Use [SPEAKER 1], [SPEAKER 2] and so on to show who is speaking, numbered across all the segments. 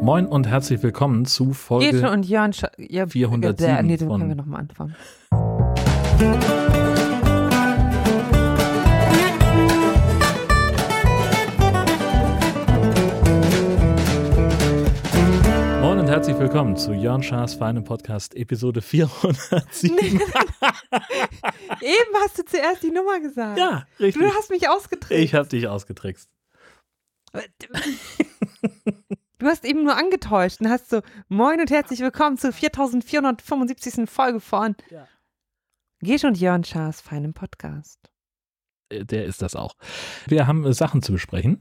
[SPEAKER 1] Moin und herzlich willkommen zu Folge
[SPEAKER 2] Gete und Jörn ja,
[SPEAKER 1] 407
[SPEAKER 2] äh, Nee,
[SPEAKER 1] von-
[SPEAKER 2] können wir nochmal anfangen.
[SPEAKER 1] Und herzlich willkommen zu Jörn Schaas feinem Podcast Episode 407.
[SPEAKER 2] Eben hast du zuerst die Nummer gesagt.
[SPEAKER 1] Ja, richtig.
[SPEAKER 2] Du hast mich ausgetrickst.
[SPEAKER 1] Ich habe dich ausgetrickst.
[SPEAKER 2] Du hast eben nur angetäuscht und hast so Moin und herzlich willkommen zur 4475. Folge von
[SPEAKER 1] Ja.
[SPEAKER 2] Gesch und Jörn Schaas feinem Podcast.
[SPEAKER 1] Äh, Der ist das auch. Wir haben äh, Sachen zu besprechen,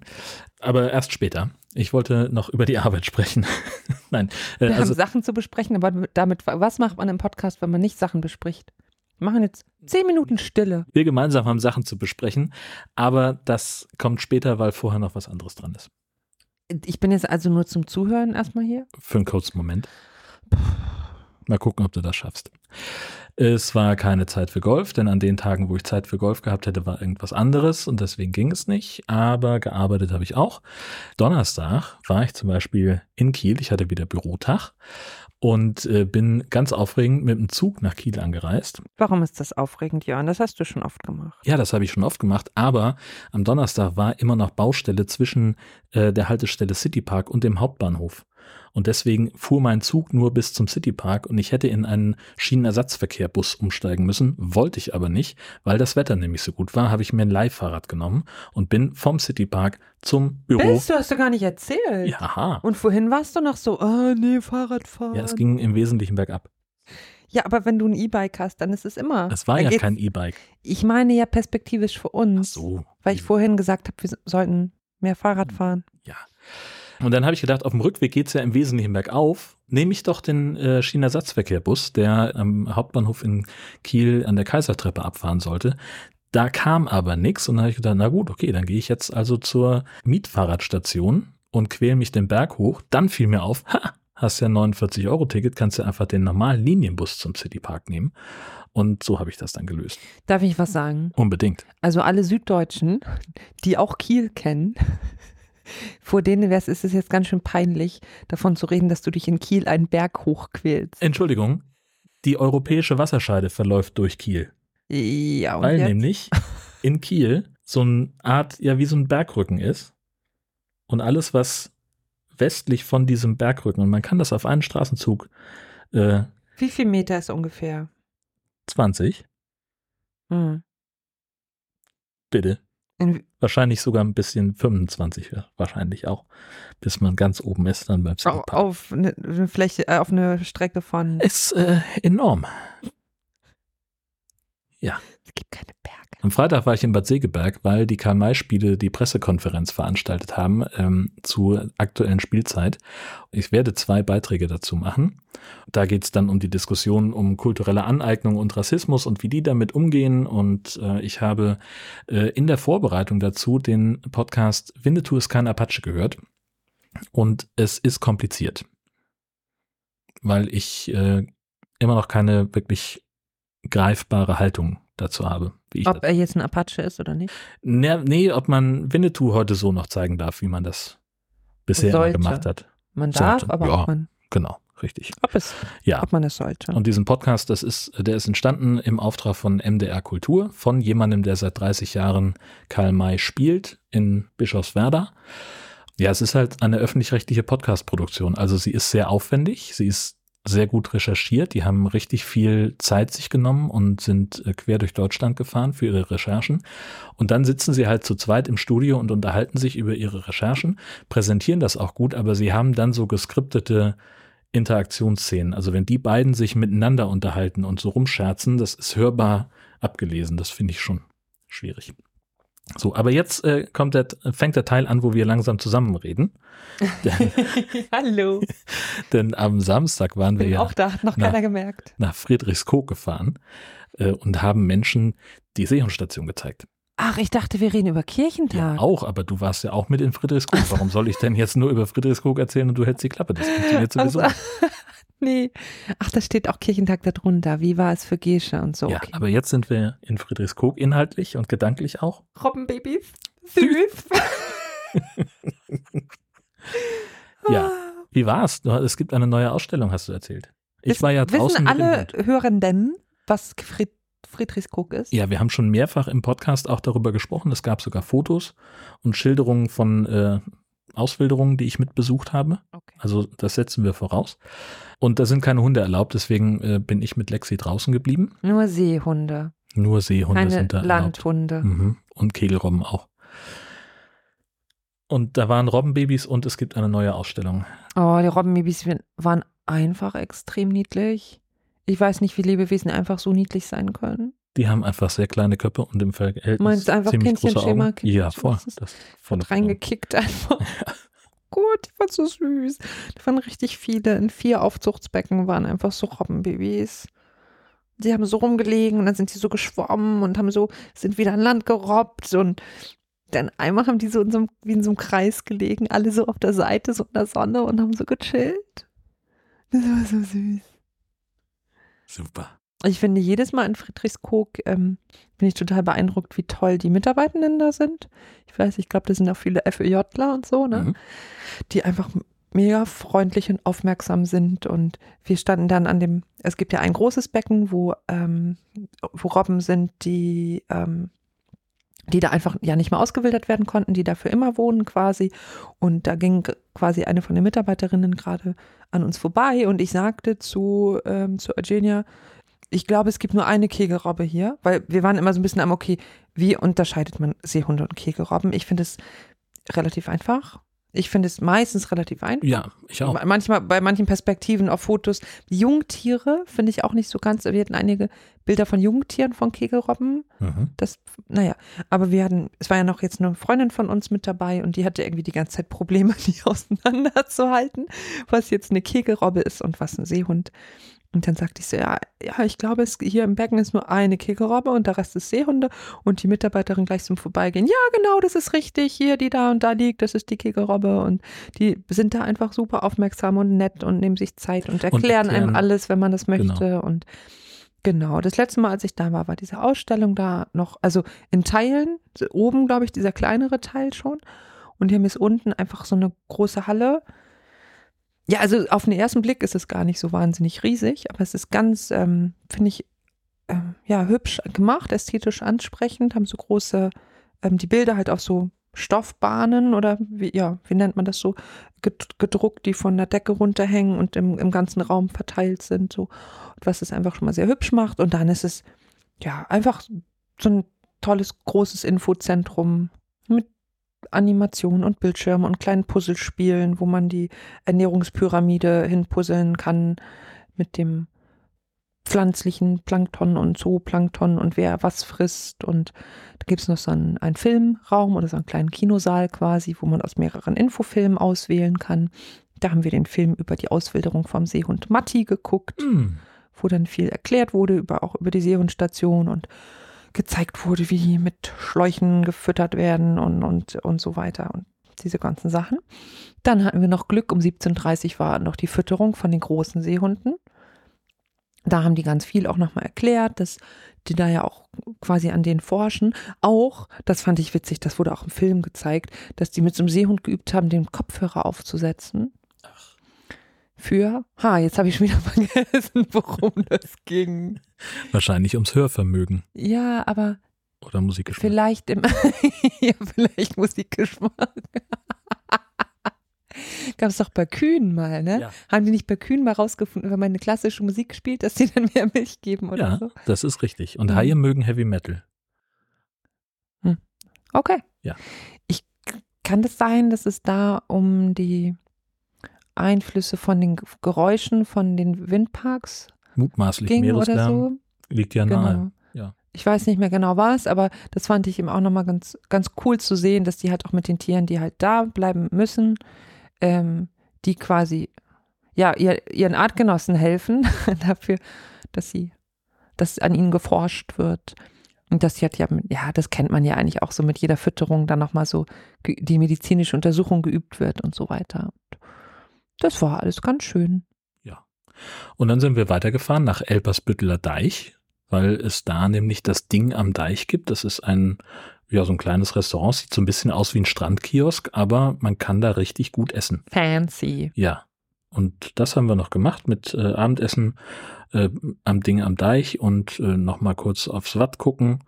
[SPEAKER 1] aber erst später. Ich wollte noch über die Arbeit sprechen. Nein, äh,
[SPEAKER 2] Wir
[SPEAKER 1] also
[SPEAKER 2] haben Sachen zu besprechen, aber damit, was macht man im Podcast, wenn man nicht Sachen bespricht? Wir machen jetzt zehn Minuten Stille.
[SPEAKER 1] wir gemeinsam haben Sachen zu besprechen, aber das kommt später, weil vorher noch was anderes dran ist.
[SPEAKER 2] Ich bin jetzt also nur zum Zuhören erstmal hier.
[SPEAKER 1] Für einen kurzen Moment. Mal gucken, ob du das schaffst. Es war keine Zeit für Golf, denn an den Tagen, wo ich Zeit für Golf gehabt hätte, war irgendwas anderes und deswegen ging es nicht. Aber gearbeitet habe ich auch. Donnerstag war ich zum Beispiel in Kiel. Ich hatte wieder Bürotag und äh, bin ganz aufregend mit dem Zug nach Kiel angereist.
[SPEAKER 2] Warum ist das aufregend, Jörn? Das hast du schon oft gemacht.
[SPEAKER 1] Ja, das habe ich schon oft gemacht, aber am Donnerstag war immer noch Baustelle zwischen äh, der Haltestelle City Park und dem Hauptbahnhof. Und deswegen fuhr mein Zug nur bis zum City Park und ich hätte in einen Schienenersatzverkehrbus umsteigen müssen, wollte ich aber nicht, weil das Wetter nämlich so gut war, habe ich mir ein Leihfahrrad genommen und bin vom City Park zum Büro.
[SPEAKER 2] Bist du, hast du gar nicht erzählt.
[SPEAKER 1] Ja, aha.
[SPEAKER 2] Und vorhin warst du noch so, ah nee, Fahrradfahren.
[SPEAKER 1] ja, es ging im Wesentlichen bergab.
[SPEAKER 2] Ja, aber wenn du ein E-Bike hast, dann ist es immer.
[SPEAKER 1] Es war ja kein E-Bike.
[SPEAKER 2] Ich meine ja perspektivisch für
[SPEAKER 1] Ach
[SPEAKER 2] uns.
[SPEAKER 1] so.
[SPEAKER 2] Weil ich vorhin gesagt habe, wir sollten mehr Fahrrad fahren.
[SPEAKER 1] Ja. Und dann habe ich gedacht, auf dem Rückweg geht's ja im Wesentlichen bergauf. Nehme ich doch den äh, Schienenersatzverkehrbus, der am Hauptbahnhof in Kiel an der Kaisertreppe abfahren sollte. Da kam aber nichts und dann habe ich gedacht, na gut, okay, dann gehe ich jetzt also zur Mietfahrradstation und quäle mich den Berg hoch. Dann fiel mir auf, ha, hast ja 49 Euro Ticket, kannst du einfach den normalen Linienbus zum Citypark nehmen. Und so habe ich das dann gelöst.
[SPEAKER 2] Darf ich was sagen?
[SPEAKER 1] Unbedingt.
[SPEAKER 2] Also alle Süddeutschen, die auch Kiel kennen, vor denen wär's, ist es jetzt ganz schön peinlich, davon zu reden, dass du dich in Kiel einen Berg hochquälst.
[SPEAKER 1] Entschuldigung, die europäische Wasserscheide verläuft durch Kiel.
[SPEAKER 2] Ja, und
[SPEAKER 1] Weil
[SPEAKER 2] jetzt?
[SPEAKER 1] nämlich in Kiel so eine Art, ja, wie so ein Bergrücken ist. Und alles, was westlich von diesem Bergrücken, und man kann das auf einen Straßenzug äh,
[SPEAKER 2] Wie viel Meter ist ungefähr?
[SPEAKER 1] 20,
[SPEAKER 2] Hm.
[SPEAKER 1] bitte.
[SPEAKER 2] In,
[SPEAKER 1] Wahrscheinlich sogar ein bisschen 25, ja, wahrscheinlich auch, bis man ganz oben ist, dann beim Citypark.
[SPEAKER 2] auf eine, eine Fläche, äh, auf eine Strecke von.
[SPEAKER 1] Ist äh, enorm.
[SPEAKER 2] Es gibt keine.
[SPEAKER 1] Am Freitag war ich in Bad Segeberg, weil die Karl-May-Spiele die Pressekonferenz veranstaltet haben ähm, zur aktuellen Spielzeit. Ich werde zwei Beiträge dazu machen. Da geht es dann um die Diskussion um kulturelle Aneignung und Rassismus und wie die damit umgehen. Und äh, ich habe äh, in der Vorbereitung dazu den Podcast Winnetou ist kein Apache gehört. Und es ist kompliziert, weil ich äh, immer noch keine wirklich greifbare Haltung dazu habe. Ich
[SPEAKER 2] Ob er jetzt ein Apache ist oder nicht?
[SPEAKER 1] Nee, nee, ob man Winnetou heute so noch zeigen darf, wie man das bisher immer
[SPEAKER 2] Sollte.
[SPEAKER 1] gemacht hat.
[SPEAKER 2] Man darf,
[SPEAKER 1] Sollte.
[SPEAKER 2] aber
[SPEAKER 1] Ja.
[SPEAKER 2] ob, man,
[SPEAKER 1] Genau, richtig.
[SPEAKER 2] ob, es,
[SPEAKER 1] Ja.
[SPEAKER 2] ob man es sollte.
[SPEAKER 1] Und diesen Podcast, das ist, der ist entstanden im Auftrag von MDR Kultur, von jemandem, der seit 30 Jahren Karl May spielt in Bischofswerda. Ja, es ist halt eine öffentlich-rechtliche Podcast-Produktion. Also sie ist sehr aufwendig, sie ist sehr gut recherchiert. Die haben richtig viel Zeit sich genommen und sind äh, quer durch Deutschland gefahren für ihre Recherchen. Und dann sitzen sie halt zu zweit im Studio und unterhalten sich über ihre Recherchen, präsentieren das auch gut, aber sie haben dann so geskriptete Interaktionsszenen. Also wenn die beiden sich miteinander unterhalten und so rumscherzen, das ist hörbar abgelesen. Das finde ich schon schwierig. So, aber jetzt äh, kommt der, fängt der Teil an, wo wir langsam zusammenreden. denn,
[SPEAKER 2] Hallo.
[SPEAKER 1] denn am Samstag waren wir
[SPEAKER 2] Bin
[SPEAKER 1] ja
[SPEAKER 2] auch da, hat noch
[SPEAKER 1] Na.
[SPEAKER 2] keiner gemerkt.
[SPEAKER 1] nach Friedrichskoog gefahren äh, und haben Menschen die Seehundstation gezeigt.
[SPEAKER 2] Ach, ich dachte, wir reden über
[SPEAKER 1] Ja,
[SPEAKER 2] Kirchentag.
[SPEAKER 1] auch, aber du warst ja auch mit in Friedrichskoog. Warum soll ich denn jetzt nur über Friedrichskoog erzählen und du hältst die Klappe? Das funktioniert sowieso.
[SPEAKER 2] Also. Nee. Ach, da steht auch Kirchentag darunter. Wie war es für Gesche und so.
[SPEAKER 1] Ja,
[SPEAKER 2] okay.
[SPEAKER 1] aber jetzt sind wir in Friedrichskoog inhaltlich und gedanklich auch.
[SPEAKER 2] Robbenbabys. Süß.
[SPEAKER 1] Ja. Wie war's? Du- Es gibt eine neue Ausstellung, hast du erzählt. Ich
[SPEAKER 2] Wiss-
[SPEAKER 1] war ja draußen
[SPEAKER 2] Wissen alle. Hörenden, was Fried Friedrichskoog ist?
[SPEAKER 1] Ja, wir haben schon mehrfach im Podcast auch darüber gesprochen. Es gab sogar Fotos und Schilderungen von äh, Auswilderungen, die ich mit besucht habe.
[SPEAKER 2] Okay.
[SPEAKER 1] Also das setzen wir voraus. Und da sind keine Hunde erlaubt, deswegen äh, bin ich mit Lexi draußen geblieben.
[SPEAKER 2] Nur Seehunde,
[SPEAKER 1] Nur Seehunde
[SPEAKER 2] keine
[SPEAKER 1] sind da erlaubt.
[SPEAKER 2] Landhunde.
[SPEAKER 1] Mhm. Und Kegelrobben auch. Und da waren Robbenbabys und es gibt eine neue Ausstellung.
[SPEAKER 2] Oh, die Robbenbabys waren einfach extrem niedlich. Ich weiß nicht, wie Lebewesen einfach so niedlich sein können.
[SPEAKER 1] Die haben einfach sehr kleine Köpfe und im Verhältnis
[SPEAKER 2] Meinst du einfach
[SPEAKER 1] ziemlich große
[SPEAKER 2] Kindchenschema,
[SPEAKER 1] Augen. Ja, voll.
[SPEAKER 2] das Hat reingekickt einfach. Gut, die waren so süß. Die waren richtig viele. In vier Aufzuchtsbecken waren einfach so Robbenbabys. Die haben so rumgelegen und dann sind die so geschwommen und haben so, sind wieder an Land gerobbt und dann einmal haben die so in so einem, wie in so einem Kreis gelegen, alle so auf der Seite, so in der Sonne und haben so gechillt. Das war so süß.
[SPEAKER 1] Super.
[SPEAKER 2] Ich finde jedes Mal in Friedrichskoog ähm, bin ich total beeindruckt, wie toll die Mitarbeitenden da sind. Ich weiß, ich glaube, das sind auch viele FEJler und so, ne?
[SPEAKER 1] Mhm.
[SPEAKER 2] Die einfach mega freundlich und aufmerksam sind. Und wir standen dann an dem, es gibt ja ein großes Becken, wo, ähm, wo Robben sind, die, ähm, die da einfach ja nicht mehr ausgewildert werden konnten, die dafür immer wohnen quasi. Und da ging quasi eine von den Mitarbeiterinnen gerade an uns vorbei und ich sagte zu, ähm, zu Eugenia, ich glaube, es gibt nur eine Kegelrobbe hier, weil wir waren immer so ein bisschen am, okay, wie unterscheidet man Seehunde und Kegelrobben? Ich finde es relativ einfach. Ich finde es meistens relativ einfach.
[SPEAKER 1] Ja, ich auch.
[SPEAKER 2] Ma- Manchmal bei manchen Perspektiven auf Fotos. Jungtiere finde ich auch nicht so ganz. Wir hatten einige Bilder von Jungtieren von Kegelrobben.
[SPEAKER 1] Mhm.
[SPEAKER 2] Das, naja, aber wir hatten, es war ja noch jetzt eine Freundin von uns mit dabei und die hatte irgendwie die ganze Zeit Probleme, die auseinanderzuhalten, was jetzt eine Kegelrobbe ist und was ein Seehund. Und dann sagte ich so, ja, ja, ich glaube, es, hier im Becken ist nur eine Kegelrobbe und der Rest ist Seehunde. Und die Mitarbeiterin gleich zum Vorbeigehen, ja, genau, das ist richtig, hier, die da und da liegt, das ist die Kegelrobbe. Und die sind da einfach super aufmerksam und nett und nehmen sich Zeit und erklären,
[SPEAKER 1] erklären-
[SPEAKER 2] einem alles, wenn man das
[SPEAKER 1] Genau.
[SPEAKER 2] möchte. Und Genau, das letzte Mal, als ich da war, war diese Ausstellung da noch, also in Teilen, oben, glaube ich, dieser kleinere Teil schon. Und hier ist unten einfach so eine große Halle. Ja, also auf den ersten Blick ist es gar nicht so wahnsinnig riesig, aber es ist ganz, ähm, finde ich, ähm, ja, hübsch gemacht, ästhetisch ansprechend, haben so große, ähm, die Bilder halt auf so Stoffbahnen oder wie, ja, wie nennt man das so, ged- gedruckt, die von der Decke runterhängen und im, im ganzen Raum verteilt sind, so was es einfach schon mal sehr hübsch macht. Und dann ist es ja einfach so ein tolles, großes Infozentrum Animationen und Bildschirmen und kleinen Puzzlespielen, wo man die Ernährungspyramide hinpuzzeln kann mit dem pflanzlichen Plankton und Zooplankton und wer was frisst. Und da gibt es noch so einen, einen Filmraum oder so einen kleinen Kinosaal quasi, wo man aus mehreren Infofilmen auswählen kann. Da haben wir den Film über die Auswilderung vom Seehund Matti geguckt
[SPEAKER 1] Hm.
[SPEAKER 2] wo dann viel erklärt wurde, über, auch über die Seehundstation und gezeigt wurde, wie die mit Schläuchen gefüttert werden und, und, und so weiter und diese ganzen Sachen. Dann hatten wir noch Glück, um 17.30 Uhr war noch die Fütterung von den großen Seehunden. Da haben die ganz viel auch nochmal erklärt, dass die da ja auch quasi an denen forschen. Auch, das fand ich witzig, das wurde auch im Film gezeigt, dass die mit so einem Seehund geübt haben, den Kopfhörer aufzusetzen. Für, ha, jetzt habe ich schon wieder vergessen, worum das ging.
[SPEAKER 1] Wahrscheinlich ums Hörvermögen
[SPEAKER 2] Ja, aber
[SPEAKER 1] oder Musikgeschmack.
[SPEAKER 2] vielleicht im, ja, vielleicht Musikgeschmack. Gab es doch bei Kühen mal, ne?
[SPEAKER 1] Ja.
[SPEAKER 2] Haben die nicht bei Kühen mal rausgefunden, wenn man eine klassische Musik spielt, dass die dann mehr Milch geben oder
[SPEAKER 1] Ja,
[SPEAKER 2] so?
[SPEAKER 1] das ist richtig. Und
[SPEAKER 2] Mhm.
[SPEAKER 1] Haie mögen Heavy Metal.
[SPEAKER 2] Okay.
[SPEAKER 1] Ja.
[SPEAKER 2] Ich kann das sein, dass es da um die Einflüsse von den Geräuschen von den Windparks
[SPEAKER 1] Mutmaßlich
[SPEAKER 2] ging oder
[SPEAKER 1] Meereslärm
[SPEAKER 2] so?
[SPEAKER 1] liegt ja nahe.
[SPEAKER 2] Genau.
[SPEAKER 1] Ja.
[SPEAKER 2] Ich weiß nicht mehr genau was, aber das fand ich eben auch nochmal ganz, ganz cool zu sehen, dass die halt auch mit den Tieren, die halt da bleiben müssen, ähm, die quasi ja ihr, ihren Artgenossen helfen dafür, dass sie, dass an ihnen geforscht wird. Und das hat ja, ja, das kennt man ja eigentlich auch so mit jeder Fütterung dann nochmal so die medizinische Untersuchung geübt wird und so weiter. Das war alles ganz schön.
[SPEAKER 1] Und dann sind wir weitergefahren nach Elpersbütteler Deich, weil es da nämlich das Ding am Deich gibt. Das ist ein, ja, so ein kleines Restaurant, sieht so ein bisschen aus wie ein Strandkiosk, aber man kann da richtig gut essen.
[SPEAKER 2] Fancy.
[SPEAKER 1] Ja. Und das haben wir noch gemacht mit äh, Abendessen äh, am Ding am Deich und äh, nochmal kurz aufs Watt gucken.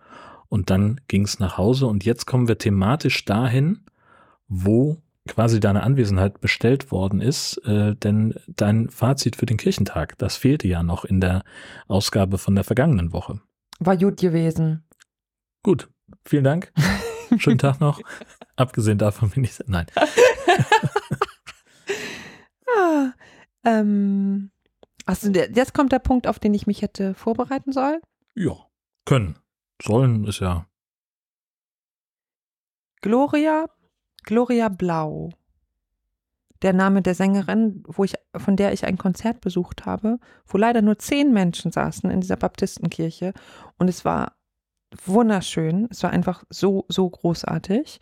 [SPEAKER 1] Und dann ging es nach Hause. Und jetzt kommen wir thematisch dahin, wo quasi deine Anwesenheit bestellt worden ist, äh, denn dein Fazit für den Kirchentag, das fehlte ja noch in der Ausgabe von der vergangenen Woche.
[SPEAKER 2] War gut gewesen.
[SPEAKER 1] Gut, vielen Dank. Schönen Tag noch. Abgesehen davon bin ich. Nein.
[SPEAKER 2] ah, ähm, also jetzt kommt der Punkt, auf den ich mich hätte vorbereiten sollen.
[SPEAKER 1] Ja, können. Sollen ist ja.
[SPEAKER 2] Gloria Gloria Blau, der Name der Sängerin, wo ich, von der ich ein Konzert besucht habe, wo leider nur zehn Menschen saßen in dieser Baptistenkirche. Und es war wunderschön. Es war einfach so, so großartig.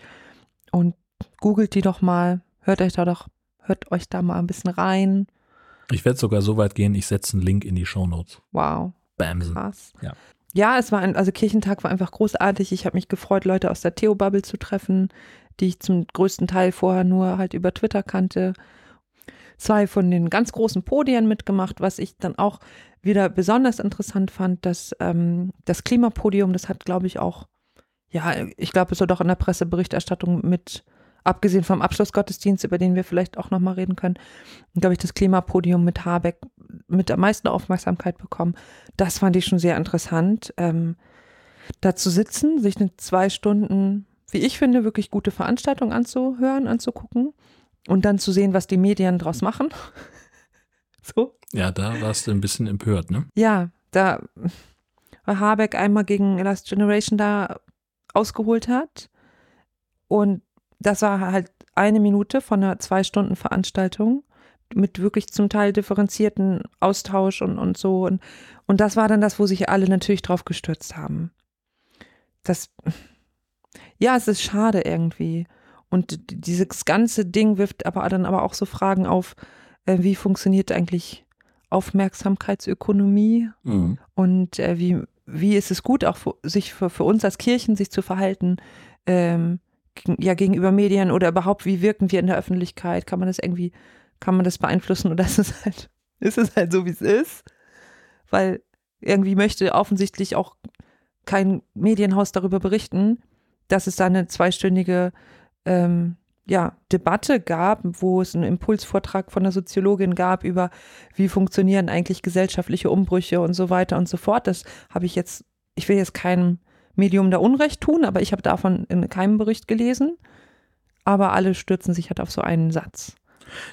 [SPEAKER 2] Und googelt die doch mal, hört euch da doch, hört euch da mal ein bisschen rein.
[SPEAKER 1] Ich werde sogar so weit gehen, ich setze einen Link in die Show Notes.
[SPEAKER 2] Wow.
[SPEAKER 1] Bamsen.
[SPEAKER 2] Krass.
[SPEAKER 1] Ja.
[SPEAKER 2] Ja, es war ein, also Kirchentag war einfach großartig. Ich habe mich gefreut, Leute aus der Theo-Bubble zu treffen die ich zum größten Teil vorher nur halt über Twitter kannte. Zwei von den ganz großen Podien mitgemacht, was ich dann auch wieder besonders interessant fand, dass ähm, das Klimapodium, das hat, glaube ich, auch, ja, ich glaube, es wird auch in der Presseberichterstattung mit, abgesehen vom Abschlussgottesdienst, über den wir vielleicht auch nochmal reden können, glaube ich, das Klimapodium mit Habeck mit der meisten Aufmerksamkeit bekommen. Das fand ich schon sehr interessant. Ähm, da zu sitzen, sich eine zwei Stunden wie ich finde, wirklich gute Veranstaltung anzuhören, anzugucken und dann zu sehen, was die Medien draus machen. so.
[SPEAKER 1] Ja, da warst du ein bisschen empört, ne?
[SPEAKER 2] Ja, da Habeck einmal gegen Last Generation da ausgeholt hat und das war halt eine Minute von einer zwei Stunden Veranstaltung mit wirklich zum Teil differenzierten Austausch und, und so. Und, und das war dann das, wo sich alle natürlich drauf gestürzt haben. Das, ja, es ist schade irgendwie. Und dieses ganze Ding wirft aber dann aber auch so Fragen auf, äh, wie funktioniert eigentlich Aufmerksamkeitsökonomie mhm. und äh, wie, wie ist es gut, auch für, sich für, für uns als Kirchen sich zu verhalten, ähm, ja, gegenüber Medien oder überhaupt, wie wirken wir in der Öffentlichkeit? Kann man das irgendwie, kann man das beeinflussen oder ist es halt, ist es halt so, wie es ist? Weil irgendwie möchte offensichtlich auch kein Medienhaus darüber berichten, dass es da eine zweistündige ähm, ja, Debatte gab, wo es einen Impulsvortrag von der Soziologin gab über, wie funktionieren eigentlich gesellschaftliche Umbrüche und so weiter und so fort. Das habe ich jetzt, ich will jetzt keinem Medium da Unrecht tun, aber ich habe davon in keinem Bericht gelesen. Aber alle stürzen sich halt auf so einen Satz.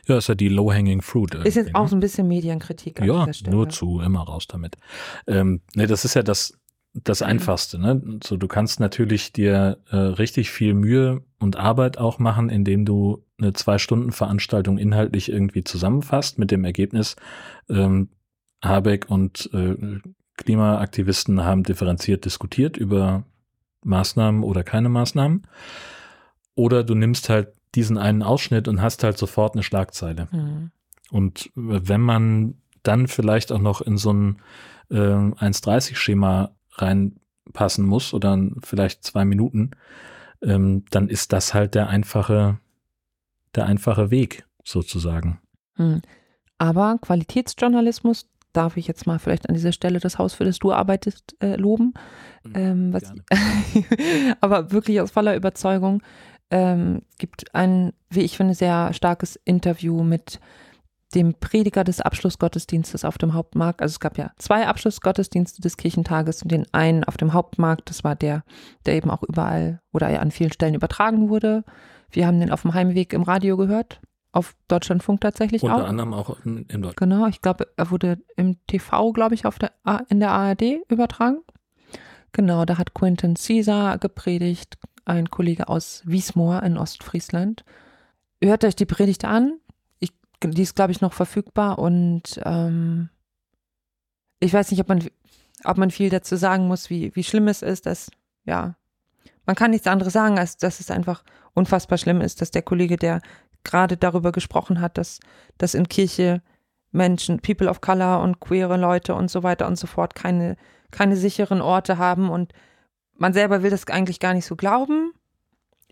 [SPEAKER 1] Ja, ist ja die low-hanging fruit.
[SPEAKER 2] Ist jetzt auch ne? so ein bisschen Medienkritik.
[SPEAKER 1] Ja, nur zu, immer raus damit. Ähm, ne, das ist ja das, das mhm. Einfachste. Ne? So, du kannst natürlich dir äh, richtig viel Mühe und Arbeit auch machen, indem du eine Zwei-Stunden-Veranstaltung inhaltlich irgendwie zusammenfasst mit dem Ergebnis, ähm, Habeck und äh, Klimaaktivisten haben differenziert diskutiert über Maßnahmen oder keine Maßnahmen. Oder du nimmst halt diesen einen Ausschnitt und hast halt sofort eine Schlagzeile. Mhm. Und wenn man dann vielleicht auch noch in so ein äh, 1,30-Schema reinpassen muss oder vielleicht zwei Minuten, ähm, dann ist das halt der einfache, der einfache Weg sozusagen.
[SPEAKER 2] Hm. Aber Qualitätsjournalismus darf ich jetzt mal vielleicht an dieser Stelle das Haus, für das du arbeitest, äh, loben. Mhm, ähm, was, aber wirklich aus voller Überzeugung ähm, gibt ein, wie ich finde, sehr starkes Interview mit dem Prediger des Abschlussgottesdienstes auf dem Hauptmarkt. Also es gab ja zwei Abschlussgottesdienste des Kirchentages und den einen auf dem Hauptmarkt, das war der, der eben auch überall oder an vielen Stellen übertragen wurde. Wir haben den auf dem Heimweg im Radio gehört, auf Deutschlandfunk tatsächlich
[SPEAKER 1] Unter
[SPEAKER 2] auch.
[SPEAKER 1] Unter anderem auch in, in Deutschland.
[SPEAKER 2] Genau, ich glaube, er wurde im TV, glaube ich, auf der, in der ARD übertragen. Genau, da hat Quentin Caesar gepredigt, ein Kollege aus Wiesmoor in Ostfriesland. Hört euch die Predigt an, die ist, glaube ich, noch verfügbar und ähm, ich weiß nicht, ob man, ob man viel dazu sagen muss, wie, wie schlimm es ist, dass, ja, man kann nichts anderes sagen, als dass es einfach unfassbar schlimm ist, dass der Kollege, der gerade darüber gesprochen hat, dass, dass in Kirche Menschen, People of Color und queere Leute und so weiter und so fort keine, keine sicheren Orte haben und man selber will das eigentlich gar nicht so glauben.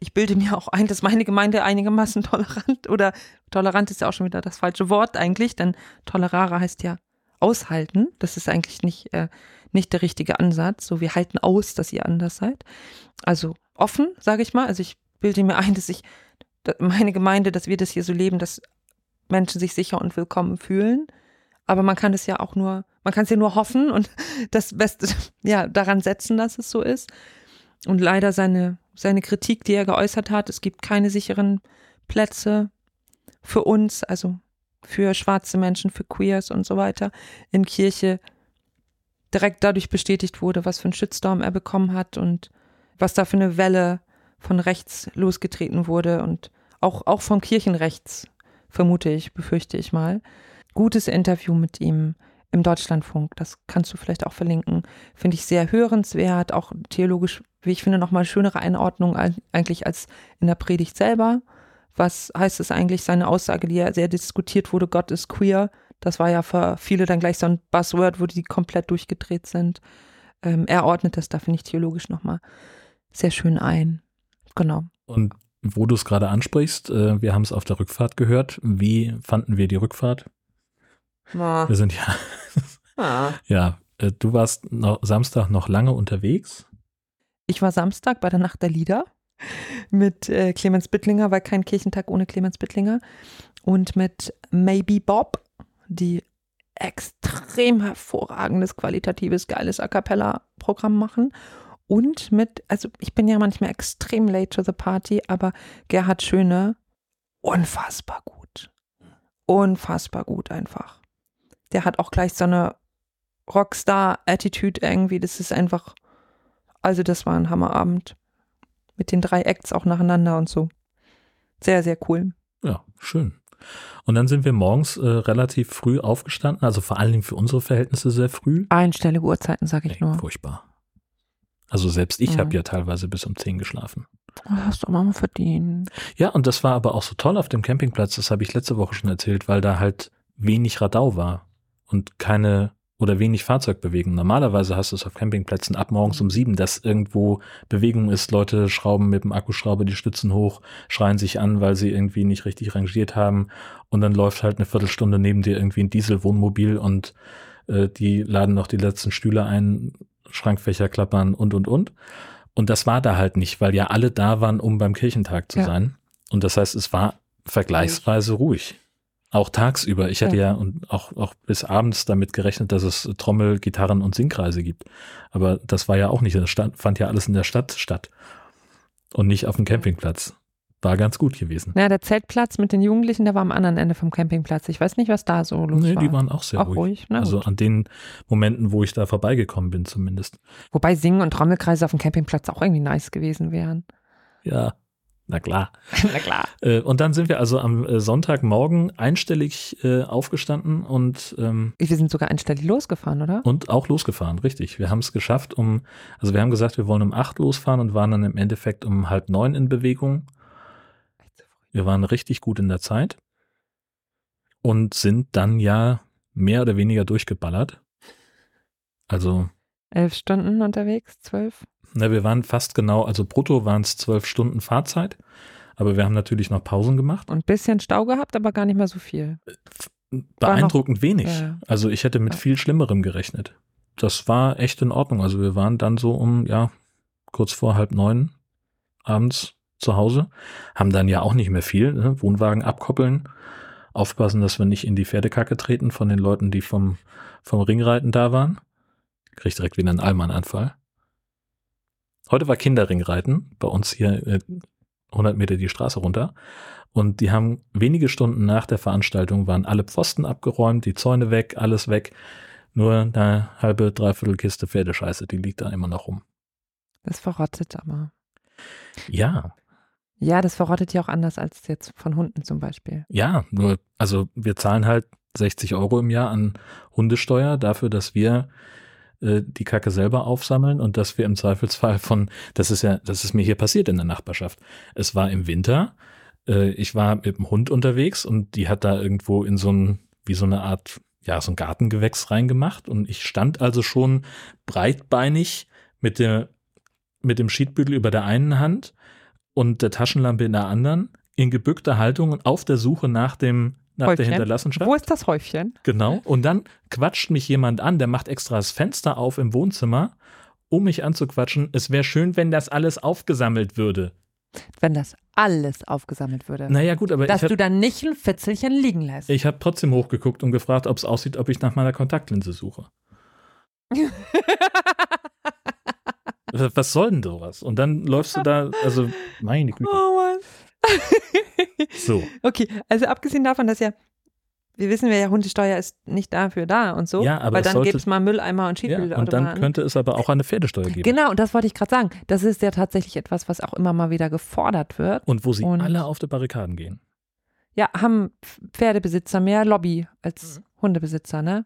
[SPEAKER 2] Ich bilde mir auch ein, dass meine Gemeinde einigermaßen tolerant oder tolerant ist ja auch schon wieder das falsche Wort eigentlich, denn tolerare heißt ja aushalten. Das ist eigentlich nicht, äh, nicht der richtige Ansatz. So, wir halten aus, dass ihr anders seid. Also offen, sage ich mal. Also ich bilde mir ein, dass ich meine Gemeinde, dass wir das hier so leben, dass Menschen sich sicher und willkommen fühlen. Aber man kann es ja auch nur, man kann es ja nur hoffen und das Beste, ja, daran setzen, dass es so ist. Und leider seine, seine Kritik, die er geäußert hat, es gibt keine sicheren Plätze für uns, also für schwarze Menschen, für Queers und so weiter in Kirche, direkt dadurch bestätigt wurde, was für einen Shitstorm er bekommen hat und was da für eine Welle von rechts losgetreten wurde und auch, auch vom Kirchenrechts, vermute ich, befürchte ich mal. Gutes Interview mit ihm im Deutschlandfunk, das kannst du vielleicht auch verlinken. Finde ich sehr hörenswert, auch theologisch, wie ich finde, nochmal schönere Einordnung eigentlich als in der Predigt selber. Was heißt es eigentlich, seine Aussage, die ja sehr diskutiert wurde, Gott ist queer, das war ja für viele dann gleich so ein Buzzword, wo die komplett durchgedreht sind. Ähm, er ordnet das da, finde ich, theologisch nochmal sehr schön ein. Genau.
[SPEAKER 1] Und wo du es gerade ansprichst, äh, wir haben es auf der Rückfahrt gehört. Wie fanden wir die Rückfahrt?
[SPEAKER 2] Na.
[SPEAKER 1] Wir sind ja, ja, äh, du warst noch, Samstag noch lange unterwegs.
[SPEAKER 2] Ich war Samstag bei der Nacht der Lieder mit äh, Clemens Bittlinger, weil kein Kirchentag ohne Clemens Bittlinger. Und mit Maybe Bob, die extrem hervorragendes, qualitatives, geiles A Cappella-Programm machen. Und mit, also ich bin ja manchmal extrem late to the party, aber Gerhard Schöne, unfassbar gut. Unfassbar gut einfach. Der hat auch gleich so eine Rockstar-Attitude irgendwie. Das ist einfach, also das war ein Hammerabend. Mit den drei Acts auch nacheinander und so. Sehr, sehr cool.
[SPEAKER 1] Ja, schön. Und dann sind wir morgens äh, relativ früh aufgestanden, also vor allen Dingen für unsere Verhältnisse sehr früh.
[SPEAKER 2] Einstellige Uhrzeiten, sag ich
[SPEAKER 1] Ey,
[SPEAKER 2] nur.
[SPEAKER 1] Furchtbar. Also selbst ich
[SPEAKER 2] Mhm.
[SPEAKER 1] habe ja teilweise bis um 10 geschlafen.
[SPEAKER 2] Oh, hast du auch mal verdient.
[SPEAKER 1] Ja, und das war aber auch so toll auf dem Campingplatz, das habe ich letzte Woche schon erzählt, weil da halt wenig Radau war und keine oder wenig Fahrzeugbewegung. Normalerweise hast du es auf Campingplätzen ab morgens um sieben, dass irgendwo Bewegung ist, Leute schrauben mit dem Akkuschrauber die Stützen hoch, schreien sich an, weil sie irgendwie nicht richtig rangiert haben und dann läuft halt eine Viertelstunde neben dir irgendwie ein Dieselwohnmobil und äh, die laden noch die letzten Stühle ein, Schrankfächer klappern und und und. Und das war da halt nicht, weil ja alle da waren, um beim Kirchentag zu
[SPEAKER 2] Ja.
[SPEAKER 1] sein. Und das heißt, es war vergleichsweise ruhig. Auch tagsüber. Ich hatte ja, und auch, auch bis abends damit gerechnet, dass es Trommel, Gitarren und Singkreise gibt. Aber das war ja auch nicht in der Stadt, fand ja alles in der Stadt statt. Und nicht auf dem Campingplatz. War ganz gut gewesen.
[SPEAKER 2] Na, der Zeltplatz mit den Jugendlichen, der war am anderen Ende vom Campingplatz. Ich weiß nicht, was da so los
[SPEAKER 1] Nee,
[SPEAKER 2] war.
[SPEAKER 1] die waren auch sehr
[SPEAKER 2] auch
[SPEAKER 1] ruhig.
[SPEAKER 2] ruhig. Na
[SPEAKER 1] also
[SPEAKER 2] gut.
[SPEAKER 1] an den Momenten, wo ich da vorbeigekommen bin, zumindest.
[SPEAKER 2] Wobei Singen und Trommelkreise auf dem Campingplatz auch irgendwie nice gewesen wären.
[SPEAKER 1] Ja, na klar.
[SPEAKER 2] Na klar.
[SPEAKER 1] Äh, und dann sind wir also am äh, Sonntagmorgen einstellig äh, aufgestanden und, ähm,
[SPEAKER 2] Wir sind sogar einstellig losgefahren, oder?
[SPEAKER 1] und auch losgefahren, richtig. Wir haben es geschafft, um, also wir haben gesagt, wir wollen um acht losfahren und waren dann im Endeffekt um halb neun in Bewegung. Wir waren richtig gut in der Zeit und sind dann ja mehr oder weniger durchgeballert. Also,
[SPEAKER 2] Elf Stunden unterwegs, zwölf.
[SPEAKER 1] Na, wir waren fast genau, also brutto waren es zwölf Stunden Fahrzeit, aber wir haben natürlich noch Pausen gemacht.
[SPEAKER 2] Und ein bisschen Stau gehabt, aber gar nicht mal so viel.
[SPEAKER 1] Beeindruckend wenig.
[SPEAKER 2] Ja.
[SPEAKER 1] Also ich hätte mit
[SPEAKER 2] Ja.
[SPEAKER 1] viel Schlimmerem gerechnet. Das war echt in Ordnung. Also wir waren dann so um, ja, kurz vor halb neun abends zu Hause, haben dann ja auch nicht mehr viel, ne? Wohnwagen abkoppeln, aufpassen, dass wir nicht in die Pferdekacke treten von den Leuten, die vom, vom Ringreiten da waren. Krieg direkt wieder einen Allmann-Anfall. Heute war Kinderringreiten, bei uns hier äh, 100 Meter die Straße runter. Und die haben wenige Stunden nach der Veranstaltung waren alle Pfosten abgeräumt, die Zäune weg, alles weg. Nur eine halbe, dreiviertel Kiste Pferdescheiße, die liegt da immer noch rum.
[SPEAKER 2] Das verrottet aber.
[SPEAKER 1] Ja,
[SPEAKER 2] Ja, das verrottet ja auch anders als jetzt von Hunden zum Beispiel.
[SPEAKER 1] ja, nur, also wir zahlen halt 60 Euro im Jahr an Hundesteuer dafür, dass wir äh, die Kacke selber aufsammeln und dass wir im Zweifelsfall von, das ist ja, das ist mir hier passiert in der Nachbarschaft. Es war im Winter, äh, ich war mit dem Hund unterwegs und die hat da irgendwo in so einen wie so eine Art, ja, so ein Gartengewächs reingemacht. Und ich stand also schon breitbeinig mit der, mit dem Schiedbügel über der einen Hand und der Taschenlampe in der anderen, in gebückter Haltung und auf der Suche nach dem, nach der
[SPEAKER 2] Häufchen.
[SPEAKER 1] Hinterlassenschaft.
[SPEAKER 2] Wo ist das Häufchen?
[SPEAKER 1] Genau. Und dann quatscht mich jemand an, der macht extra das Fenster auf im Wohnzimmer, um mich anzuquatschen. Es wäre schön, wenn das alles aufgesammelt würde.
[SPEAKER 2] Wenn das alles aufgesammelt würde.
[SPEAKER 1] Naja, gut, aber
[SPEAKER 2] Dass
[SPEAKER 1] ich
[SPEAKER 2] du
[SPEAKER 1] habe
[SPEAKER 2] dann nicht ein Fitzelchen liegen lässt.
[SPEAKER 1] ich hab trotzdem hochgeguckt und gefragt, ob es aussieht, ob ich nach meiner Kontaktlinse suche. Was was soll denn sowas? Und dann läufst du da, also meine Güte.
[SPEAKER 2] oh Mann.
[SPEAKER 1] So.
[SPEAKER 2] Okay, also abgesehen davon, dass ja, wir wissen ja, Hundesteuer ist nicht dafür da und so.
[SPEAKER 1] Ja, aber
[SPEAKER 2] weil dann gibt es mal Mülleimer und
[SPEAKER 1] Ja, und dann könnte es aber auch eine Pferdesteuer geben.
[SPEAKER 2] Genau, und das wollte ich gerade sagen. Das ist ja tatsächlich etwas, was auch immer mal wieder gefordert wird.
[SPEAKER 1] Und wo sie
[SPEAKER 2] Und-
[SPEAKER 1] alle auf die Barrikaden gehen.
[SPEAKER 2] Ja, haben Pferdebesitzer mehr Lobby als
[SPEAKER 1] Mhm.
[SPEAKER 2] Hundebesitzer, ne?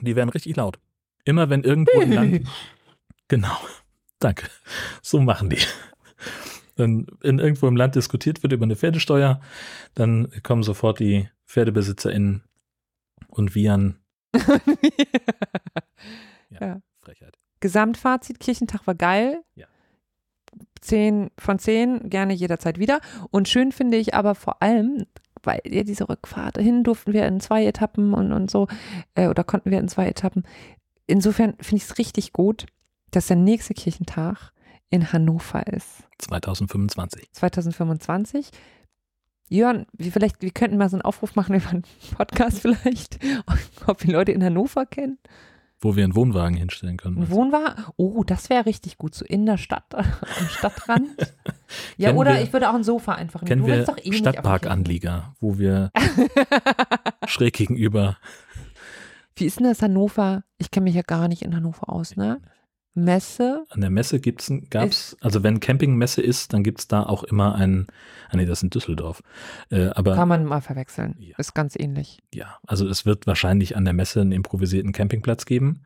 [SPEAKER 1] Die werden richtig laut. Immer wenn irgendwo im Land. Genau. Danke. So machen die. Wenn in irgendwo im Land diskutiert wird über eine Pferdesteuer, dann kommen sofort die PferdebesitzerInnen und wiehern. Ja,
[SPEAKER 2] Ja.
[SPEAKER 1] Frechheit.
[SPEAKER 2] Gesamtfazit, Kirchentag war geil.
[SPEAKER 1] Ja.
[SPEAKER 2] Zehn von zehn, gerne jederzeit wieder. Und schön finde ich aber vor allem, weil ja diese Rückfahrt, dahin durften wir in zwei Etappen und, und so, äh, oder konnten wir in zwei Etappen. Insofern finde ich es richtig gut, dass der nächste Kirchentag in Hannover ist.
[SPEAKER 1] 2025.
[SPEAKER 2] 2025. Jörn, wir vielleicht, wir könnten mal so einen Aufruf machen über einen Podcast vielleicht, ob wir Leute in Hannover kennen.
[SPEAKER 1] Wo wir einen Wohnwagen hinstellen können.
[SPEAKER 2] Ein Wohnwagen? Oh, das wäre richtig gut, so in der Stadt, am Stadtrand. ja,
[SPEAKER 1] Kennen
[SPEAKER 2] oder
[SPEAKER 1] wir-
[SPEAKER 2] ich würde auch ein Sofa einfach nehmen.
[SPEAKER 1] Kennen wir
[SPEAKER 2] doch eh
[SPEAKER 1] Stadtparkanlieger, wo wir schräg gegenüber.
[SPEAKER 2] Wie ist denn das Hannover? Ich kenne mich ja gar nicht in Hannover aus, ne? Messe?
[SPEAKER 1] An der Messe gibt's, ein- gab's, also wenn Campingmesse ist, dann gibt's da auch immer ein, ah nee, das ist in Düsseldorf. Äh, aber
[SPEAKER 2] Kann man mal verwechseln.
[SPEAKER 1] Ja.
[SPEAKER 2] Ist ganz ähnlich.
[SPEAKER 1] ja, also es wird wahrscheinlich an der Messe einen improvisierten Campingplatz geben.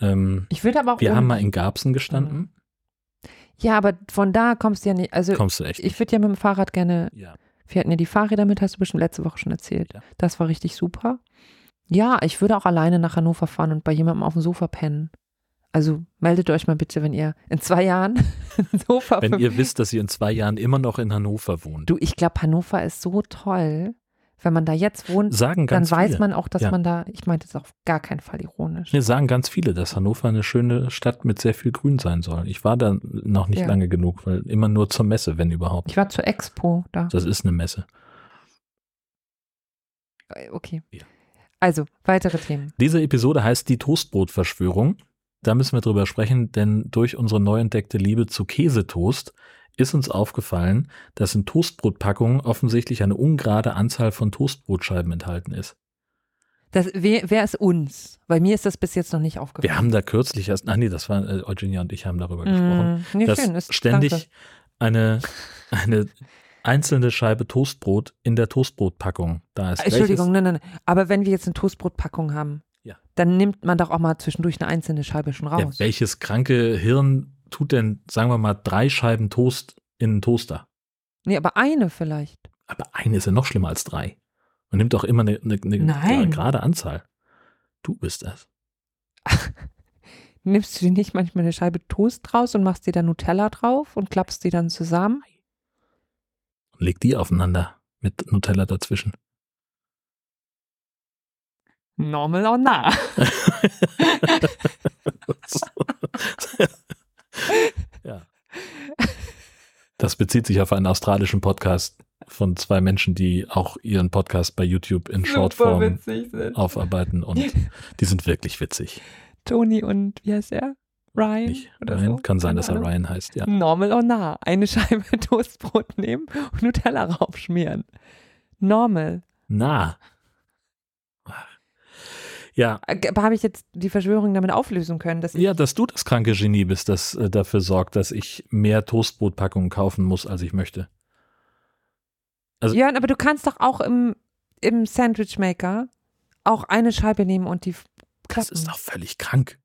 [SPEAKER 1] Ähm,
[SPEAKER 2] Ich würde aber auch.
[SPEAKER 1] wir
[SPEAKER 2] um-
[SPEAKER 1] haben mal in Garbsen gestanden.
[SPEAKER 2] Ja, aber von da kommst du ja nicht. Also,
[SPEAKER 1] Kommst du echt
[SPEAKER 2] ich würde ja mit dem Fahrrad gerne
[SPEAKER 1] Ja.
[SPEAKER 2] Wir hatten ja die Fahrräder mit, hast du bestimmt letzte Woche schon erzählt.
[SPEAKER 1] Ja.
[SPEAKER 2] Das war richtig super. Ja, ich würde auch alleine nach Hannover fahren und bei jemandem auf dem Sofa pennen. Also meldet euch mal bitte, wenn ihr in zwei Jahren ein Sofa
[SPEAKER 1] Wenn ihr wisst, dass ihr in zwei Jahren immer noch in Hannover wohnt.
[SPEAKER 2] Du, ich glaube, Hannover ist so toll. Wenn man da jetzt wohnt,
[SPEAKER 1] sagen
[SPEAKER 2] dann weiß
[SPEAKER 1] viele.
[SPEAKER 2] man auch, dass
[SPEAKER 1] Ja.
[SPEAKER 2] man da, ich meinte es auf gar keinen Fall ironisch.
[SPEAKER 1] Wir sagen ganz viele, dass Hannover eine schöne Stadt mit sehr viel Grün sein soll. Ich war da noch nicht
[SPEAKER 2] Ja.
[SPEAKER 1] lange genug, weil immer nur zur Messe, wenn überhaupt.
[SPEAKER 2] Ich war zur Expo da.
[SPEAKER 1] Das ist eine Messe.
[SPEAKER 2] Äh, Okay.
[SPEAKER 1] Ja.
[SPEAKER 2] Also, weitere Themen.
[SPEAKER 1] Diese Episode heißt die Toastbrotverschwörung. Da müssen wir drüber sprechen, denn durch unsere neu entdeckte Liebe zu Käsetoast ist uns aufgefallen, dass in Toastbrotpackungen offensichtlich eine ungerade Anzahl von Toastbrotscheiben enthalten ist.
[SPEAKER 2] Das, wer, wer ist uns? Bei mir ist das bis jetzt noch nicht aufgefallen.
[SPEAKER 1] Wir haben da kürzlich erst, ach nee, das war äh, Eugenia und ich haben darüber gesprochen,
[SPEAKER 2] Mm, nee,
[SPEAKER 1] dass
[SPEAKER 2] schön, ist,
[SPEAKER 1] ständig
[SPEAKER 2] danke.
[SPEAKER 1] eine, eine einzelne Scheibe Toastbrot in der Toastbrotpackung da ist.
[SPEAKER 2] Entschuldigung,
[SPEAKER 1] Welches-
[SPEAKER 2] nein, nein, nein. Aber wenn wir jetzt eine Toastbrotpackung haben,
[SPEAKER 1] Ja.
[SPEAKER 2] dann nimmt man doch auch mal zwischendurch eine einzelne Scheibe schon
[SPEAKER 1] Ja,
[SPEAKER 2] raus.
[SPEAKER 1] welches kranke Hirn tut denn, sagen wir mal, drei Scheiben Toast in einen Toaster?
[SPEAKER 2] nee, aber eine vielleicht.
[SPEAKER 1] Aber eine ist ja noch schlimmer als drei. Man nimmt doch immer eine, eine, eine gerade Anzahl. Du bist das.
[SPEAKER 2] Nimmst du dir nicht manchmal eine Scheibe Toast raus und machst dir da Nutella drauf und klappst die dann zusammen?
[SPEAKER 1] Und leg die aufeinander mit Nutella dazwischen.
[SPEAKER 2] Normal or nah.
[SPEAKER 1] ja. Das bezieht sich auf einen australischen Podcast von zwei Menschen, die auch ihren Podcast bei YouTube in Shortform aufarbeiten und die sind wirklich witzig.
[SPEAKER 2] Toni und wie heißt er? Ryan?
[SPEAKER 1] Nicht
[SPEAKER 2] oder
[SPEAKER 1] Ryan?
[SPEAKER 2] so?
[SPEAKER 1] Kann sein, dass er. Ryan heißt, ja.
[SPEAKER 2] Normal or nah. Eine Scheibe Toastbrot nehmen und Nutella raufschmieren. Normal.
[SPEAKER 1] Na. Ja,
[SPEAKER 2] Äh, Aber habe ich jetzt die Verschwörung damit auflösen können, dass
[SPEAKER 1] ja, dass du das kranke Genie bist, das äh, dafür sorgt, dass ich mehr Toastbrotpackungen kaufen muss, als ich möchte. Also-
[SPEAKER 2] Ja, aber du kannst doch auch im, im Sandwich Maker auch eine Scheibe nehmen und die f-
[SPEAKER 1] Das
[SPEAKER 2] klappen.
[SPEAKER 1] ist doch völlig krank.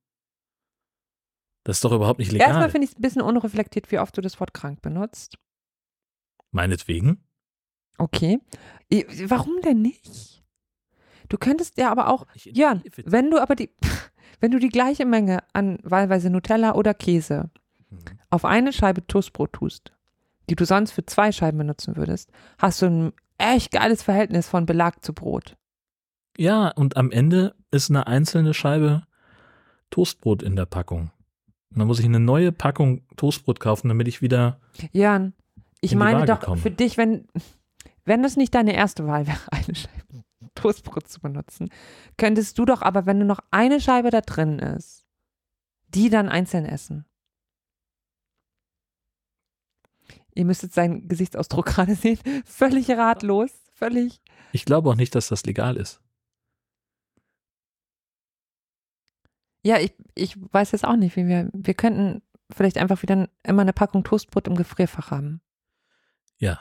[SPEAKER 1] Das ist doch überhaupt nicht
[SPEAKER 2] Erstmal
[SPEAKER 1] legal.
[SPEAKER 2] finde ich es ein bisschen unreflektiert, wie oft du das Wort krank benutzt.
[SPEAKER 1] Meinetwegen.
[SPEAKER 2] Okay. Warum denn nicht? Du könntest ja aber auch, Jörn, wenn du aber die, wenn du die gleiche Menge an wahlweise Nutella oder Käse
[SPEAKER 1] Mhm.
[SPEAKER 2] auf eine Scheibe Toastbrot tust, die du sonst für zwei Scheiben benutzen würdest, hast du ein echt geiles Verhältnis von Belag zu Brot.
[SPEAKER 1] Ja, und am Ende ist eine einzelne Scheibe Toastbrot in der Packung. Und dann muss ich eine neue Packung Toastbrot kaufen, damit ich wieder.
[SPEAKER 2] Jörn, ich meine
[SPEAKER 1] Waage
[SPEAKER 2] doch
[SPEAKER 1] kommen.
[SPEAKER 2] für dich, wenn, wenn das nicht deine erste Wahl wäre, eine Scheibe Toastbrot zu benutzen, könntest du doch aber, wenn nur noch eine Scheibe da drin ist, die dann einzeln essen. Ihr müsstet seinen Gesichtsausdruck gerade sehen. Völlig ratlos. Völlig.
[SPEAKER 1] Ich glaube auch nicht, dass das legal ist.
[SPEAKER 2] Ja, ich, ich weiß jetzt auch nicht, wie wir. Wir könnten vielleicht einfach wieder immer eine Packung Toastbrot im Gefrierfach haben.
[SPEAKER 1] Ja.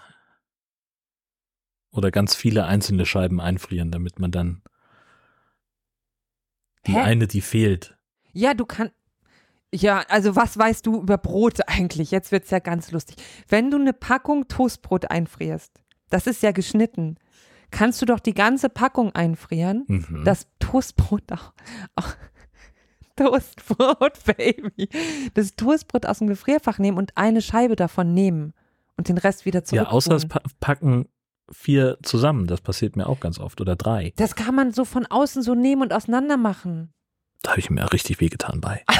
[SPEAKER 1] Oder ganz viele einzelne Scheiben einfrieren, damit man dann die
[SPEAKER 2] Hä?
[SPEAKER 1] eine, die fehlt.
[SPEAKER 2] Ja, du kannst. Ja, also was weißt du über Brot eigentlich? Jetzt wird's ja ganz lustig. Wenn du eine Packung Toastbrot einfrierst, das ist ja geschnitten, kannst du doch die ganze Packung einfrieren,
[SPEAKER 1] Mhm.
[SPEAKER 2] das Toastbrot auch. auch Toastbrot, Baby. Das Toastbrot aus dem Gefrierfach nehmen und eine Scheibe davon nehmen und den Rest wieder zurück.
[SPEAKER 1] ja, außer es pa packen vier zusammen. Das passiert mir auch ganz oft. Oder drei.
[SPEAKER 2] Das kann man so von außen so nehmen und auseinander machen.
[SPEAKER 1] Da habe ich mir richtig wehgetan bei.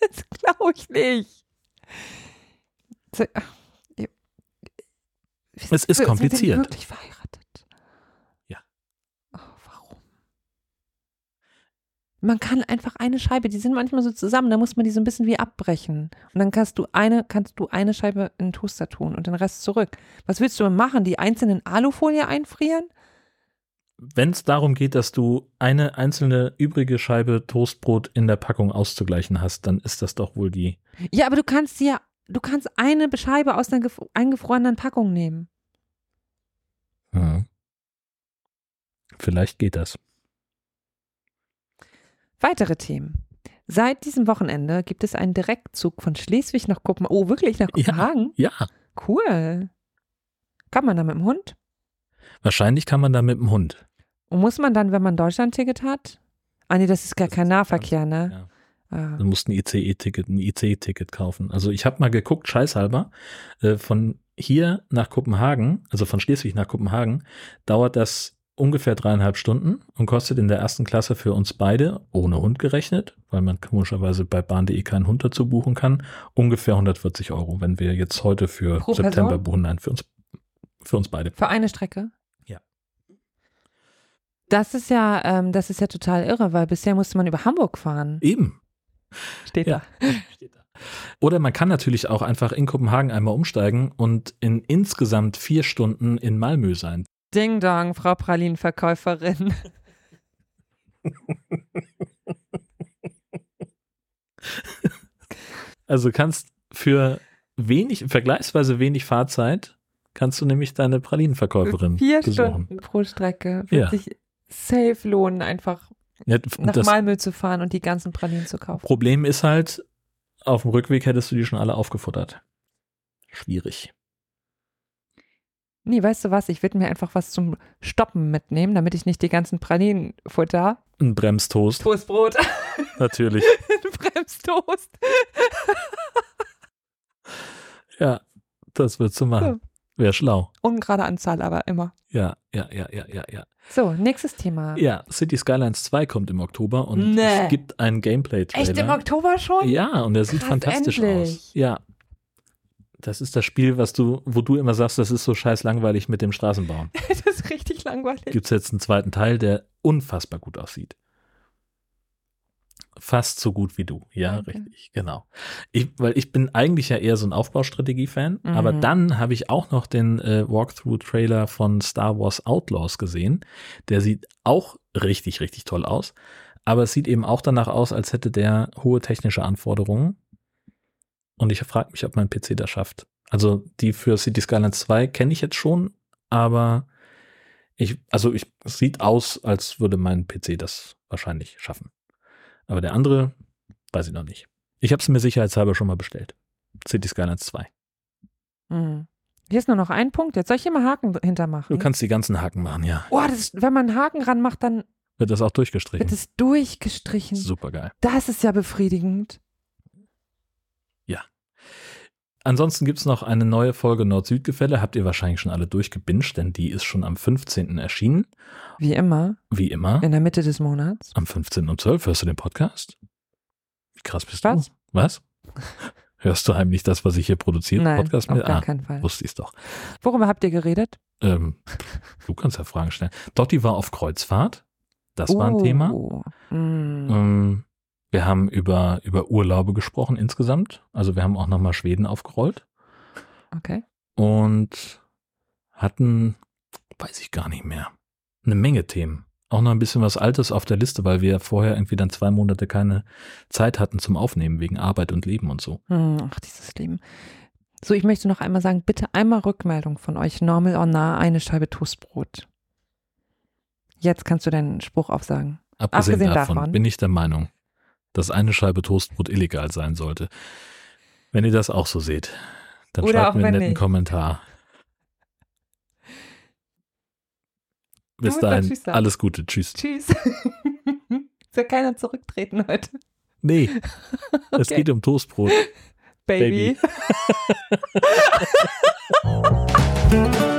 [SPEAKER 2] Das glaube ich nicht. Ihr-
[SPEAKER 1] Es ist
[SPEAKER 2] Sind
[SPEAKER 1] kompliziert.
[SPEAKER 2] wirklich verheiratet?
[SPEAKER 1] Ja.
[SPEAKER 2] Oh, warum? Man kann einfach eine Scheibe, die sind manchmal so zusammen, da muss man die so ein bisschen wie abbrechen. Und dann kannst du eine, kannst du eine Scheibe in den Toaster tun und den Rest zurück. Was willst du machen? Die einzelnen Alufolie einfrieren?
[SPEAKER 1] Wenn es darum geht, dass du eine einzelne übrige Scheibe Toastbrot in der Packung auszugleichen hast, dann ist das doch wohl die.
[SPEAKER 2] Ja, aber du kannst ja, du kannst eine Scheibe aus einer gef- eingefrorenen Packung nehmen.
[SPEAKER 1] Hm. Vielleicht geht das.
[SPEAKER 2] Weitere Themen. Seit diesem Wochenende gibt es einen Direktzug von Schleswig nach Kopenhagen. Oh, wirklich nach
[SPEAKER 1] Ja.
[SPEAKER 2] Kopenhagen?
[SPEAKER 1] Ja,
[SPEAKER 2] Cool. Kann man da mit dem Hund?
[SPEAKER 1] wahrscheinlich kann man da mit dem Hund.
[SPEAKER 2] Und muss man dann, wenn man Deutschlandticket hat? Ah, nee, das ist gar
[SPEAKER 1] Das
[SPEAKER 2] kein
[SPEAKER 1] ist
[SPEAKER 2] Nahverkehr,
[SPEAKER 1] Ja.
[SPEAKER 2] ne? Ah.
[SPEAKER 1] Du musst ein ICE-Ticket, ein IC-Ticket kaufen. Also ich habe mal geguckt, scheißhalber, äh, von hier nach Kopenhagen, also von Schleswig nach Kopenhagen, dauert das ungefähr dreieinhalb Stunden und kostet in der ersten Klasse für uns beide, ohne Hund gerechnet, weil man komischerweise bei bahn.de keinen Hund dazu buchen kann, ungefähr 140 Euro, wenn wir jetzt heute für
[SPEAKER 2] Pro
[SPEAKER 1] September
[SPEAKER 2] Person?
[SPEAKER 1] buchen. Nein, für uns, für uns beide.
[SPEAKER 2] Für eine Strecke?
[SPEAKER 1] Ja.
[SPEAKER 2] Das ist ja, ähm, das ist ja total irre, weil bisher musste man über Hamburg fahren.
[SPEAKER 1] Eben.
[SPEAKER 2] Steht
[SPEAKER 1] Ja. Steht da. Oder man kann natürlich auch einfach in Kopenhagen einmal umsteigen und in insgesamt vier Stunden in Malmö sein.
[SPEAKER 2] Ding Dong, Frau Pralinenverkäuferin.
[SPEAKER 1] Also kannst für wenig, vergleichsweise wenig Fahrzeit, kannst du nämlich deine Pralinenverkäuferin
[SPEAKER 2] Vier
[SPEAKER 1] besuchen.
[SPEAKER 2] Stunden pro Strecke. Wird
[SPEAKER 1] Ja.
[SPEAKER 2] sich safe lohnen, einfach
[SPEAKER 1] Ja,
[SPEAKER 2] nach Malmö zu fahren und die ganzen Pralinen zu kaufen.
[SPEAKER 1] Problem ist halt, auf dem Rückweg hättest du die schon alle aufgefuttert. Schwierig.
[SPEAKER 2] Nee, weißt du was? Ich würde mir einfach was zum Stoppen mitnehmen, damit ich nicht die ganzen Pralinen futter.
[SPEAKER 1] Ein Bremstoast,
[SPEAKER 2] Toastbrot.
[SPEAKER 1] natürlich.
[SPEAKER 2] Bremstoast.
[SPEAKER 1] Ja, das würdest du machen. Wäre schlau.
[SPEAKER 2] Ungerade Anzahl, aber immer.
[SPEAKER 1] Ja, ja, ja, ja, ja, ja.
[SPEAKER 2] So, nächstes Thema.
[SPEAKER 1] Ja, City Skylines 2 kommt im Oktober und
[SPEAKER 2] Nee.
[SPEAKER 1] es gibt einen Gameplay-Trailer.
[SPEAKER 2] Echt im Oktober schon?
[SPEAKER 1] Ja, und der sieht
[SPEAKER 2] Krass,
[SPEAKER 1] fantastisch
[SPEAKER 2] endlich.
[SPEAKER 1] aus. Ja. Das ist das Spiel, was du, wo du immer sagst, das ist so scheiß langweilig mit dem Straßenbauen.
[SPEAKER 2] das ist richtig langweilig.
[SPEAKER 1] Gibt es jetzt einen zweiten Teil, der unfassbar gut aussieht. Fast so gut wie du. Ja,
[SPEAKER 2] Danke.
[SPEAKER 1] richtig, genau. Ich, weil ich bin eigentlich ja eher so ein Aufbaustrategie-Fan,
[SPEAKER 2] Mhm.
[SPEAKER 1] aber dann habe ich auch noch den äh, Walkthrough-Trailer von Star Wars Outlaws gesehen. Der sieht auch richtig, richtig toll aus. Aber es sieht eben auch danach aus, als hätte der hohe technische Anforderungen. Und ich frage mich, ob mein PC das schafft. Also die für City Skylines 2 kenne ich jetzt schon, aber ich, also ich, es sieht aus, als würde mein PC das wahrscheinlich schaffen. Aber der andere, weiß ich noch nicht. Ich habe es mir sicherheitshalber schon mal bestellt. City Skylines 2.
[SPEAKER 2] Mhm. Hier ist nur noch ein Punkt. Jetzt soll ich hier mal Haken hintermachen.
[SPEAKER 1] Du kannst die ganzen Haken machen, ja.
[SPEAKER 2] Oh, das ist, wenn man einen Haken ranmacht, dann
[SPEAKER 1] Wird das auch durchgestrichen.
[SPEAKER 2] wird es durchgestrichen.
[SPEAKER 1] Super geil.
[SPEAKER 2] Das ist ja befriedigend.
[SPEAKER 1] Ansonsten gibt's noch eine neue Folge Nord-Süd-Gefälle. Habt ihr wahrscheinlich schon alle durchgebinged, denn die ist schon am 15. erschienen.
[SPEAKER 2] Wie immer,
[SPEAKER 1] Wie immer.
[SPEAKER 2] in der Mitte des Monats.
[SPEAKER 1] Am 15. um 12 hörst du den Podcast? Wie krass bist
[SPEAKER 2] Was?
[SPEAKER 1] du? Was? Hörst du heimlich das, was ich hier produziere?
[SPEAKER 2] Nein,
[SPEAKER 1] Podcast
[SPEAKER 2] auf
[SPEAKER 1] mit?
[SPEAKER 2] gar
[SPEAKER 1] Ah,
[SPEAKER 2] keinen Fall.
[SPEAKER 1] wusste ich's doch.
[SPEAKER 2] Worüber habt ihr geredet?
[SPEAKER 1] Ähm, du kannst ja Fragen stellen. Dotti war auf Kreuzfahrt. Das war ein Thema.
[SPEAKER 2] Oh. Mm.
[SPEAKER 1] Ähm, wir haben über, über Urlaube gesprochen insgesamt. Also wir haben auch nochmal Schweden aufgerollt
[SPEAKER 2] Okay.
[SPEAKER 1] und hatten, weiß ich gar nicht mehr, eine Menge Themen. Auch noch ein bisschen was Altes auf der Liste, weil wir vorher irgendwie dann zwei Monate keine Zeit hatten zum Aufnehmen wegen Arbeit und Leben und so.
[SPEAKER 2] Hm, Ach, dieses Leben. So, ich möchte noch einmal sagen, bitte einmal Rückmeldung von euch. Normal or nah, eine Scheibe Toastbrot. Jetzt kannst du deinen Spruch aufsagen.
[SPEAKER 1] Abgesehen,
[SPEAKER 2] Abgesehen
[SPEAKER 1] davon,
[SPEAKER 2] davon.
[SPEAKER 1] bin ich der Meinung, dass eine Scheibe Toastbrot illegal sein sollte. Wenn ihr das auch so seht, dann
[SPEAKER 2] Oder
[SPEAKER 1] schreibt mir einen netten
[SPEAKER 2] nicht.
[SPEAKER 1] Kommentar. Bis dahin, alles Gute. Tschüss.
[SPEAKER 2] Tschüss. Soll keiner zurücktreten heute?
[SPEAKER 1] Nee, es
[SPEAKER 2] Okay.
[SPEAKER 1] geht um Toastbrot.
[SPEAKER 2] Baby.
[SPEAKER 1] Baby.